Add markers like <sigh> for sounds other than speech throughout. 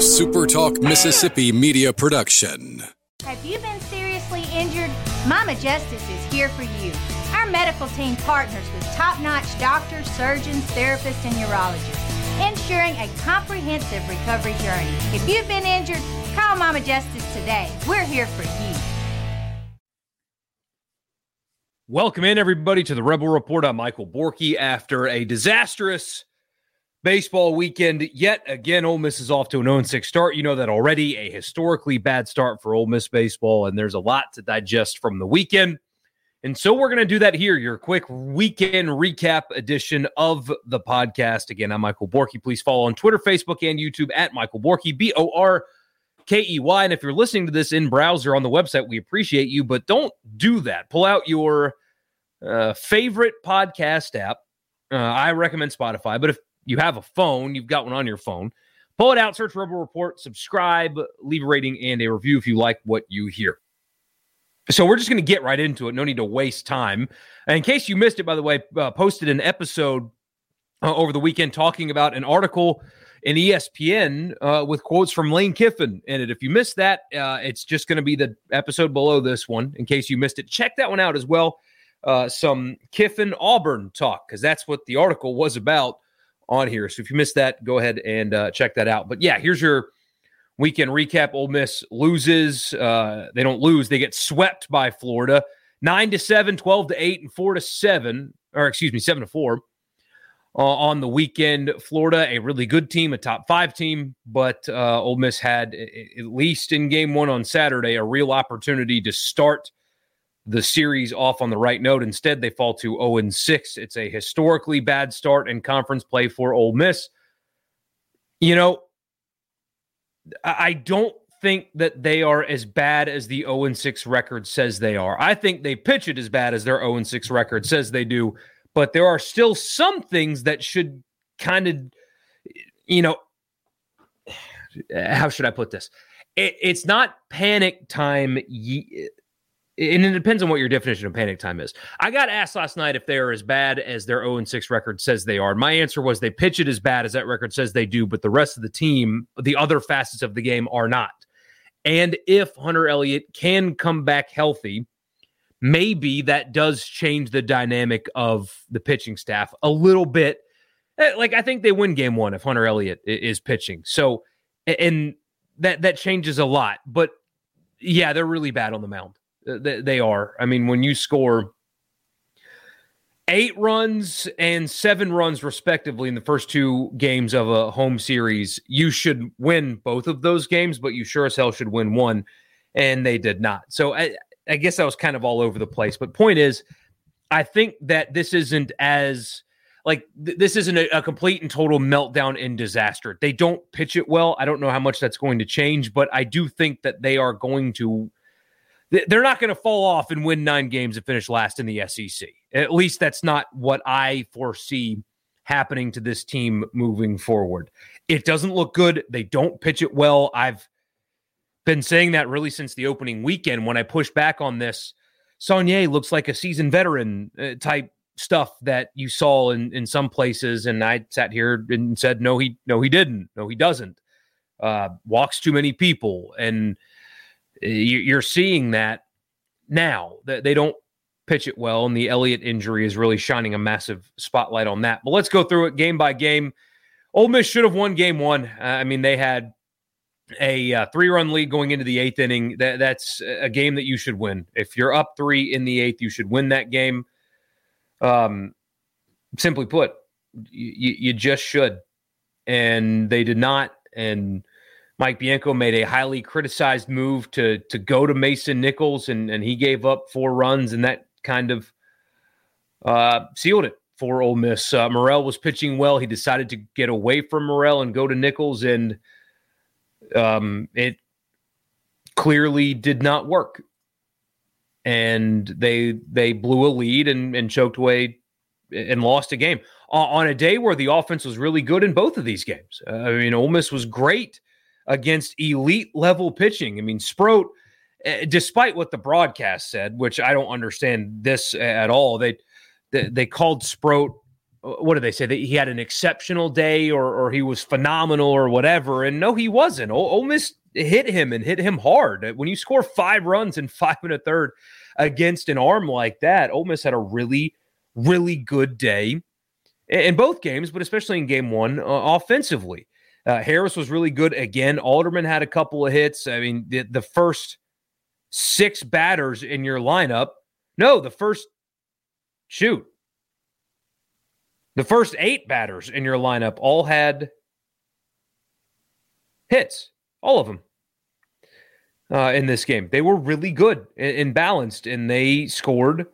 a SuperTalk Mississippi media production. Have you been seriously injured? Mama Justice is here for you. Our medical team partners with top notch doctors, surgeons, therapists, and urologists, ensuring a comprehensive recovery journey. If you've been injured, call Mama Justice today. We're here for you. Welcome in, everybody, to the Rebel Report. I'm Michael Borky. After a disastrous baseball weekend, yet again, Ole Miss is off to an 0 6 start. You know that already. A historically bad start for Ole Miss baseball, and there's a lot to digest from the weekend. And so we're going to do that here, your quick weekend recap edition of the podcast. Again, I'm Michael Borky. Please follow on Twitter, Facebook, and YouTube at Michael Borky, B O R K E Y. And if you're listening to this in browser on the website, we appreciate you, but don't do that. Pull out your uh, favorite podcast app. Uh, I recommend Spotify, but if you have a phone, you've got one on your phone, pull it out, search Rebel Report, subscribe, leave a rating and a review if you like what you hear. So we're just going to get right into it. No need to waste time. And in case you missed it, by the way, uh, posted an episode uh, over the weekend talking about an article in ESPN uh, with quotes from Lane Kiffin in it. If you missed that, uh, it's just going to be the episode below this one. In case you missed it, check that one out as well uh, some Kiffin Auburn talk because that's what the article was about on here. So if you missed that, go ahead and uh, check that out. But yeah, here's your weekend recap. Ole Miss loses. Uh, they don't lose. They get swept by Florida. 9 to 7, 12 to 8, and 4 to 7, or excuse me, 7 to 4 uh, on the weekend. Florida, a really good team, a top five team, but uh, Ole Miss had, at least in game one on Saturday, a real opportunity to start the series off on the right note. Instead, they fall to 0 6. It's a historically bad start in conference play for Ole Miss. You know, I don't think that they are as bad as the 0 6 record says they are. I think they pitch it as bad as their 0 6 record says they do, but there are still some things that should kind of, you know, <sighs> how should I put this? It, it's not panic time and it depends on what your definition of panic time is. I got asked last night if they are as bad as their 0 6 record says they are. My answer was they pitch it as bad as that record says they do, but the rest of the team, the other facets of the game, are not. And if Hunter Elliott can come back healthy, maybe that does change the dynamic of the pitching staff a little bit. Eh, like I think they win game one if Hunter Elliott is pitching. So, and that that changes a lot. But yeah, they're really bad on the mound. Uh, they are. I mean, when you score eight runs and seven runs respectively in the first two games of a home series, you should win both of those games, but you sure as hell should win one, and they did not. So I, I guess I was kind of all over the place. But point is, I think that this isn't as like th- this isn't a, a, complete and total meltdown and disaster. They don't pitch it well. I don't know how much that's going to change, but I do think that they are going to they're not going to fall off and win nine games and finish last in the SEC. At least that's not what I foresee happening to this team moving forward. It doesn't look good. They don't pitch it well. I've been saying that really since the opening weekend when I pushed back on this. Saunier looks like a seasoned veteran uh, type stuff that you saw in in some places, and I sat here and said, no, he no, he didn't. No, he doesn't. Uh, walks too many people and you're seeing that now that they don't pitch it well, and the Elliott injury is really shining a massive spotlight on that. But let's go through it game by game. Ole Miss should have won game one. I mean, they had a uh, three-run lead going into the eighth inning. That, that's a game that you should win. If you're up three in the eighth, you should win that game. Um, simply put, you just should, and they did not. And Mike Bianco made a highly criticized move to to go to Mason Nichols, and and he gave up four runs, and that kind of uh, sealed it for Ole Miss. Uh, Morel was pitching well. He decided to get away from Morel and go to Nichols, and um, it clearly did not work. And they they blew a lead and, and choked away and lost a game on a day where the offense was really good in both of these games. Uh, I mean, Ole Miss was great against elite level pitching. I mean, Sproat, eh, despite what the broadcast said, which I don't understand this at all, they they, called Sproat what did they say that he had an exceptional day or or he was phenomenal or whatever? And no, he wasn't. Ole, Ole Miss hit him and hit him hard. When you score five runs in <laughs> five and a third against an arm like that, Ole Miss had a really, really good day in both games, but especially in game one uh, offensively. Uh, Harris was really good again. Alderman had a couple of hits. I mean, the, the first six batters in your lineup, no, the first shoot, the first eight batters in your lineup all had hits, all of them uh, in this game. They were really good and, and balanced, and they scored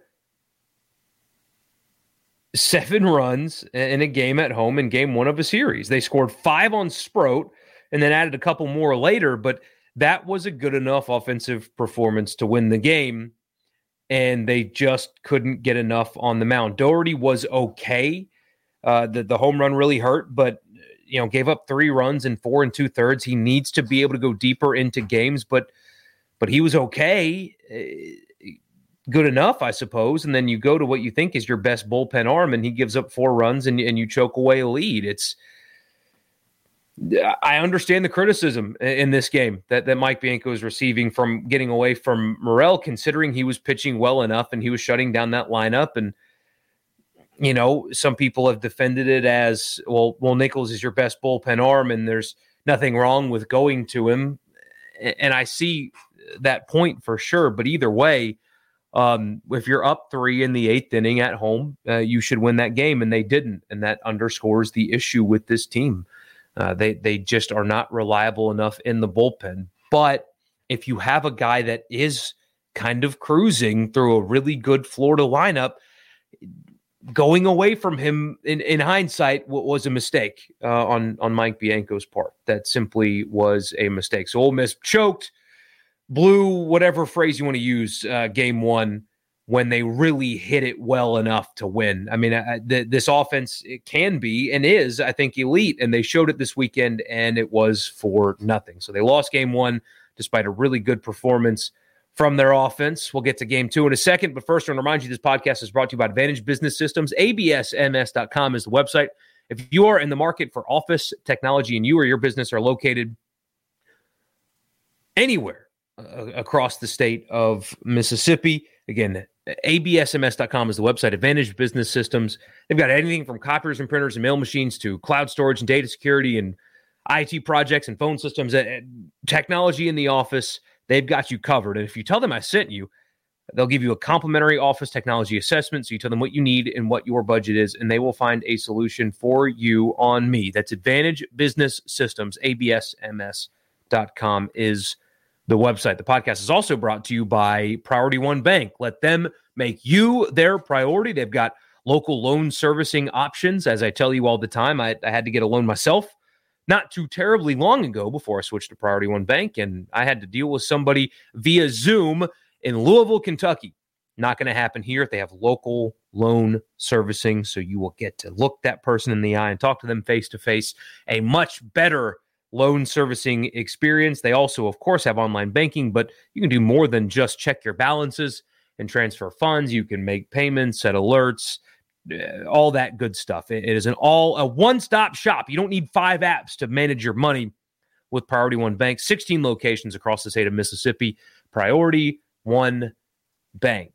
seven runs in a game at home in game one of a series. They scored five on Sproat and then added a couple more later, but that was a good enough offensive performance to win the game. And they just couldn't get enough on the mound. Dougherty was okay. Uh, the, the home run really hurt, but you know, gave up three runs in four and two thirds. He needs to be able to go deeper into games, but but he was okay, eh, good enough, I suppose. And then you go to what you think is your best bullpen arm, and he gives up four runs, and, and you choke away a lead. It's I understand the criticism in this game that, that Mike Bianco is receiving from getting away from Morel, considering he was pitching well enough and he was shutting down that lineup. And you know, some people have defended it as well. Well, Nichols is your best bullpen arm, and there's nothing wrong with going to him. And I see that point for sure. But either way, um, if you're up three in the eighth inning at home, uh, you should win that game, and they didn't, and that underscores the issue with this team. Uh, they they just are not reliable enough in the bullpen. But if you have a guy that is kind of cruising through a really good Florida lineup, going away from him in, in hindsight was a mistake uh, on on Mike Bianco's part. That simply was a mistake. So Ole Miss choked blew whatever phrase you want to use uh, game one when they really hit it well enough to win. I mean, uh, th- this offense can be and is, I think, elite, and they showed it this weekend, and it was for nothing. So they lost game one despite a really good performance from their offense. We'll get to game two in a second, but first, I want to remind you this podcast is brought to you by Advantage Business Systems. ABSMS.com is the website. If you are in the market for office technology and you or your business are located anywhere across the state of Mississippi. Again, absms.com is the website. Advantage Business Systems. They've got anything from copiers and printers and mail machines to cloud storage and data security and IT projects and phone systems, and technology in the office. They've got you covered. And if you tell them I sent you, they'll give you a complimentary office technology assessment. So you tell them what you need and what your budget is, and they will find a solution for you on me. That's Advantage Business Systems. ABSMS.com is the website. The podcast is also brought to you by Priority One Bank. Let them make you their priority. They've got local loan servicing options. As I tell you all the time, I, I had to get a loan myself not too terribly long ago before I switched to Priority One Bank, and I had to deal with somebody via Zoom in Louisville, Kentucky. Not going to happen here. They have local loan servicing, so you will get to look that person in the eye and talk to them face to face. A much better loan servicing experience. They also, of course, have online banking, but you can do more than just check your balances and transfer funds. You can make payments, set alerts, uh, all that good stuff. it is an all a one-stop shop. You don't need five apps to manage your money with Priority One Bank. 16 locations across the state of Mississippi. Priority One Bank.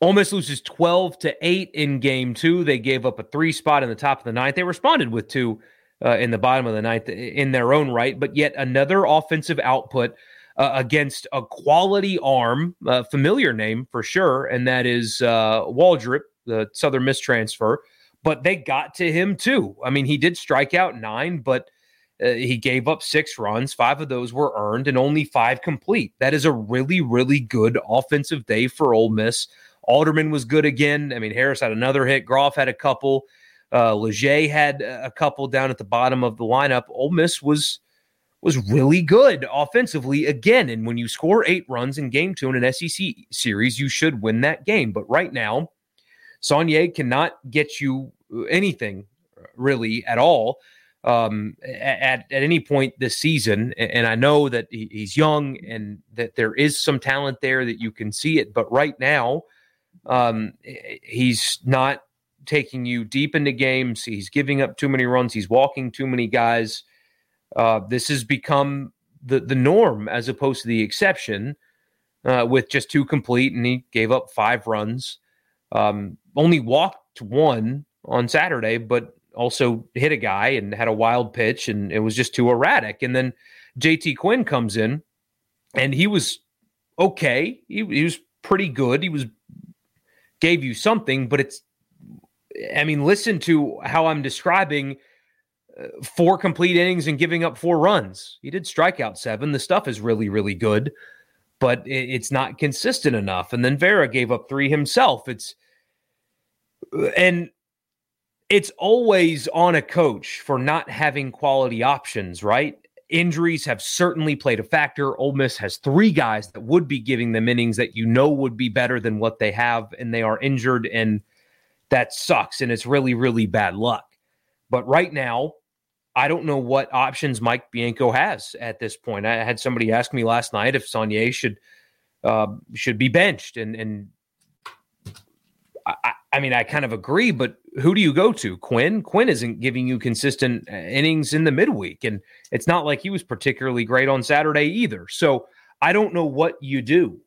Ole Miss loses 12 to 8 in game two. They gave up a three spot in the top of the ninth. They responded with two uh, in the bottom of the ninth in their own right, but yet another offensive output uh, against a quality arm, familiar name for sure, and that is uh, Waldrep, the Southern Miss transfer. But they got to him too. I mean, he did strike out nine, but uh, he gave up six runs. Five of those were earned and only five complete. That is a really, really good offensive day for Ole Miss. Alderman was good again. I mean, Harris had another hit. Groff had a couple. Uh, Leger had a couple down at the bottom of the lineup. Ole Miss was was really good offensively again. And when you score eight runs in game two in an SEC series, you should win that game. But right now, Saunier cannot get you anything really at all um, at, at any point this season. And I know that he's young and that there is some talent there that you can see it. But right now, um, he's not taking you deep into games. He's giving up too many runs. He's walking too many guys. Uh, this has become the the norm as opposed to the exception. Uh, with just two complete, and he gave up five runs. Um, only walked one on Saturday, but also hit a guy and had a wild pitch, and it was just too erratic. And then JT Quinn comes in, and he was okay. He, he was pretty good. He was gave you something, but it's. I mean, listen to how I'm describing uh, four complete innings and giving up four runs. He did strike out seven. The stuff is really, really good, but it's not consistent enough. And then Vera gave up three himself. It's and it's always on a coach for not having quality options, right? Injuries have certainly played a factor. Ole Miss has three guys that would be giving them innings that you know would be better than what they have, and they are injured, and that sucks. And it's really, really bad luck. But right now, I don't know what options Mike Bianco has at this point. I had somebody ask me last night if Saunier should uh, should be benched, and and I, I, mean I kind of agree, but who do you go to? Quinn? Quinn isn't giving you consistent uh, innings in the midweek, and it's not like he was particularly great on Saturday either. So I don't know what you do.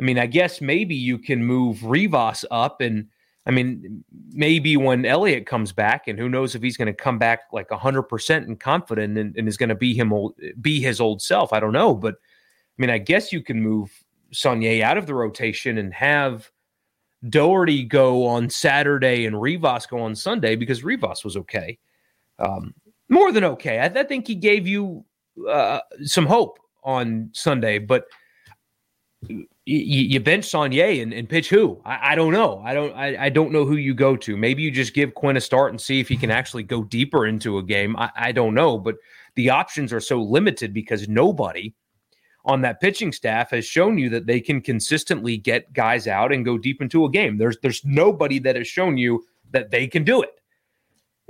I mean, I guess maybe you can move Rivas up and I mean, maybe when Elliott comes back, and who knows if he's going to come back like hundred percent and confident, and, and, is going to be him old, be his old self. I don't know, but I mean, I guess you can move Saunier out of the rotation and have Dougherty go on Saturday and Rivas go on Sunday because Rivas was okay, um, more than okay. I, I think he gave you uh, some hope on Sunday, but you, bench Saunier and, and pitch who? I, I, don't know. I don't. I, I, don't know who you go to. Maybe you just give Quinn a start and see if he can actually go deeper into a game. I, I don't know, but the options are so limited because nobody on that pitching staff has shown you that they can consistently get guys out and go deep into a game. There's there's nobody that has shown you that they can do it.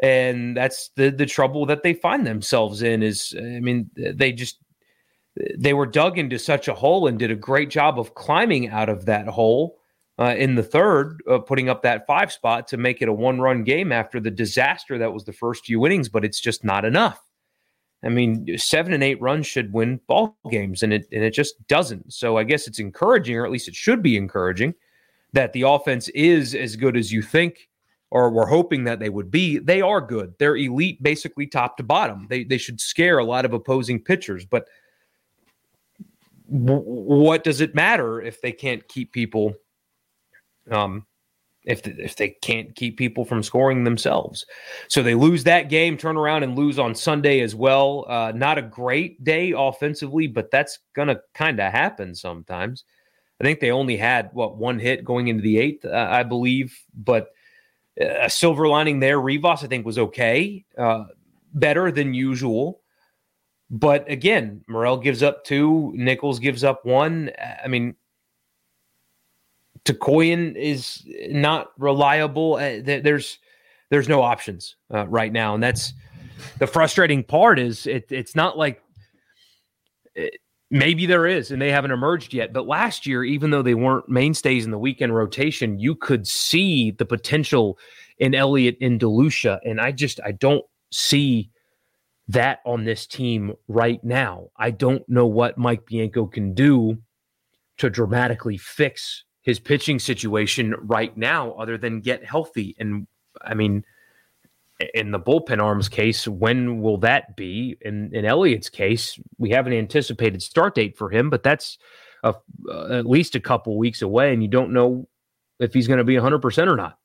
And that's the the trouble that they find themselves in is I mean they just they were dug into such a hole and did a great job of climbing out of that hole uh, in the third, uh, putting up that five spot to make it a one run game after the disaster that was the first few innings, but it's just not enough. I mean, seven and eight runs should win ball games, and it and it just doesn't. So I guess it's encouraging, or at least it should be encouraging, that the offense is as good as you think, or we're hoping that they would be. They are good. They're elite, basically top to bottom. They they should scare a lot of opposing pitchers, but what does it matter if they can't keep people um if the, if they can't keep people from scoring themselves? So they lose that game turn around and lose on sunday as well. Uh, not a great day offensively but that's gonna kind of happen sometimes. I think they only had what one hit going into the eighth uh, i believe but a silver lining there rivas i think was okay uh, better than usual but again, Morel gives up two, Nichols gives up one. I mean, Tookoian is not reliable. Uh, there's there's no options uh, right now, and that's the frustrating part. Is it, it's not like it, uh, maybe there is, and they haven't emerged yet. But last year, even though they weren't mainstays in the weekend rotation, you could see the potential in Elliott in DeLucia, and I just I don't see that on this team right now. I don't know what Mike Bianco can do to dramatically fix his pitching situation right now, other than get healthy. And I mean, in the bullpen arms case, when will that be? In in Elliott's case, we have an anticipated start date for him, but that's a, uh, at least a couple weeks away, and you don't know if he's going to be 100 percent or not.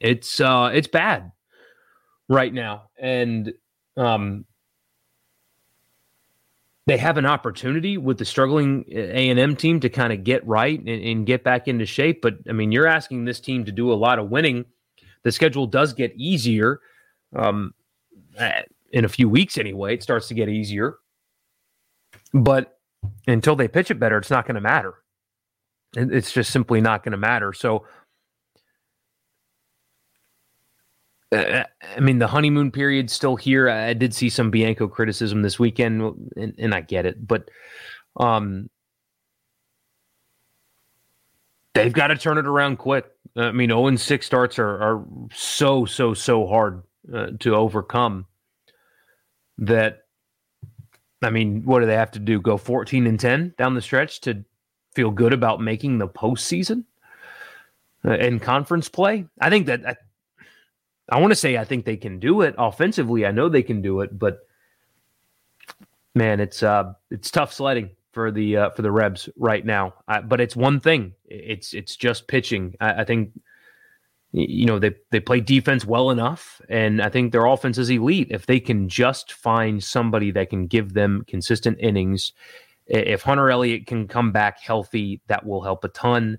It's uh, it's bad right now, and um, they have an opportunity with the struggling A and M team to kind of get right and, and, get back into shape. But I mean, you're asking this team to do a lot of winning. The schedule does get easier um, in a few weeks anyway. It starts to get easier, but until they pitch it better, it's not going to matter. It's just simply not going to matter. So Uh, I mean, the honeymoon period's still here. I did see some Bianco criticism this weekend, and, and I get it, but um, they've got to turn it around quick. I mean, 0 and 6 starts are, are so, so, so hard uh, to overcome that. I mean, what do they have to do? Go 14 and 10 down the stretch to feel good about making the postseason uh, in conference play? I think that I, I want to say I think they can do it offensively. I know they can do it, but man, it's uh, it's tough sledding for the uh, for the Rebs right now. but it's one thing. It's it's just pitching. I, I, think you know they they play defense well enough, and I think their offense is elite. If they can just find somebody that can give them consistent innings, if Hunter Elliott can come back healthy, that will help a ton.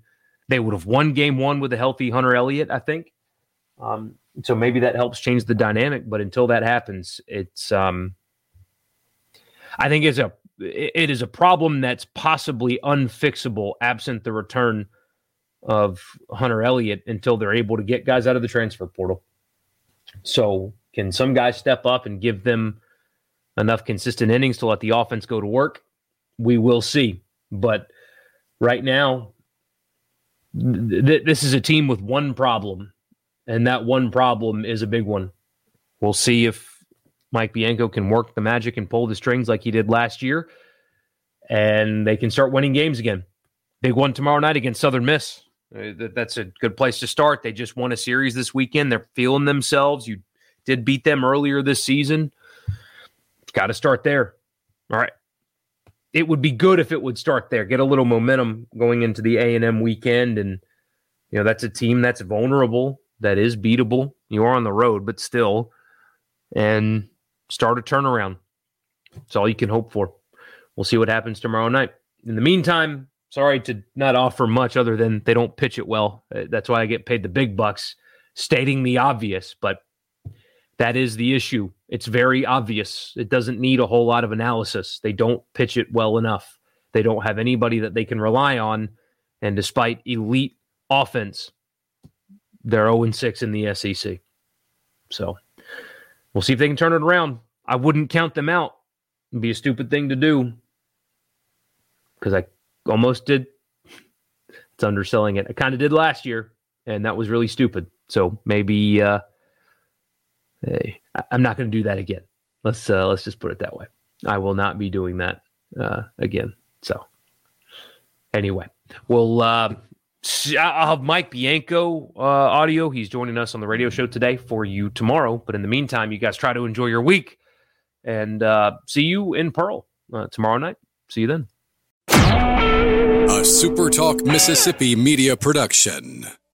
They would have won Game One with a healthy Hunter Elliott, I think. Um, so maybe that helps change the dynamic. But until that happens, it's um, I think it's a it is a problem that's possibly unfixable absent the return of Hunter Elliott until they're able to get guys out of the transfer portal. So, can some guys step up and give them enough consistent innings to let the offense go to work? We will see. But right now, th- this is a team with one problem, and that one problem is a big one. We'll see if Mike Bianco can work the magic and pull the strings like he did last year, and they can start winning games again. Big one tomorrow night against Southern Miss. Uh, that's a good place to start. They just won a series this weekend. They're feeling themselves. You did beat them earlier this season. Got to start there. All right. It would be good if it would start there. Get a little momentum going into the A and M weekend, and you know that's a team that's vulnerable, that is beatable. You are on the road, but still, and start a turnaround. It's all you can hope for. We'll see what happens tomorrow night. In the meantime, sorry to not offer much other than they don't pitch it well. Uh, that's why I get paid the big bucks, stating the obvious, but that is the issue. It's very obvious. It doesn't need a whole lot of analysis. They don't pitch it well enough. They don't have anybody that they can rely on. And despite elite offense, they're 0 6 in the SEC. So We'll see if they can turn it around. I wouldn't count them out. It'd be a stupid thing to do because I almost did. It's underselling it. I kind of did last year, and that was really stupid. So maybe uh, hey, I'm not going to do that again. Let's uh, let's just put it that way. I will not be doing that uh, again. So anyway, we'll uh, I'll have Mike Bianco uh, audio. He's joining us on the radio show today for you tomorrow. But in the meantime, you guys try to enjoy your week and uh, see you in Pearl uh, tomorrow night. See you then. A SuperTalk Mississippi media production.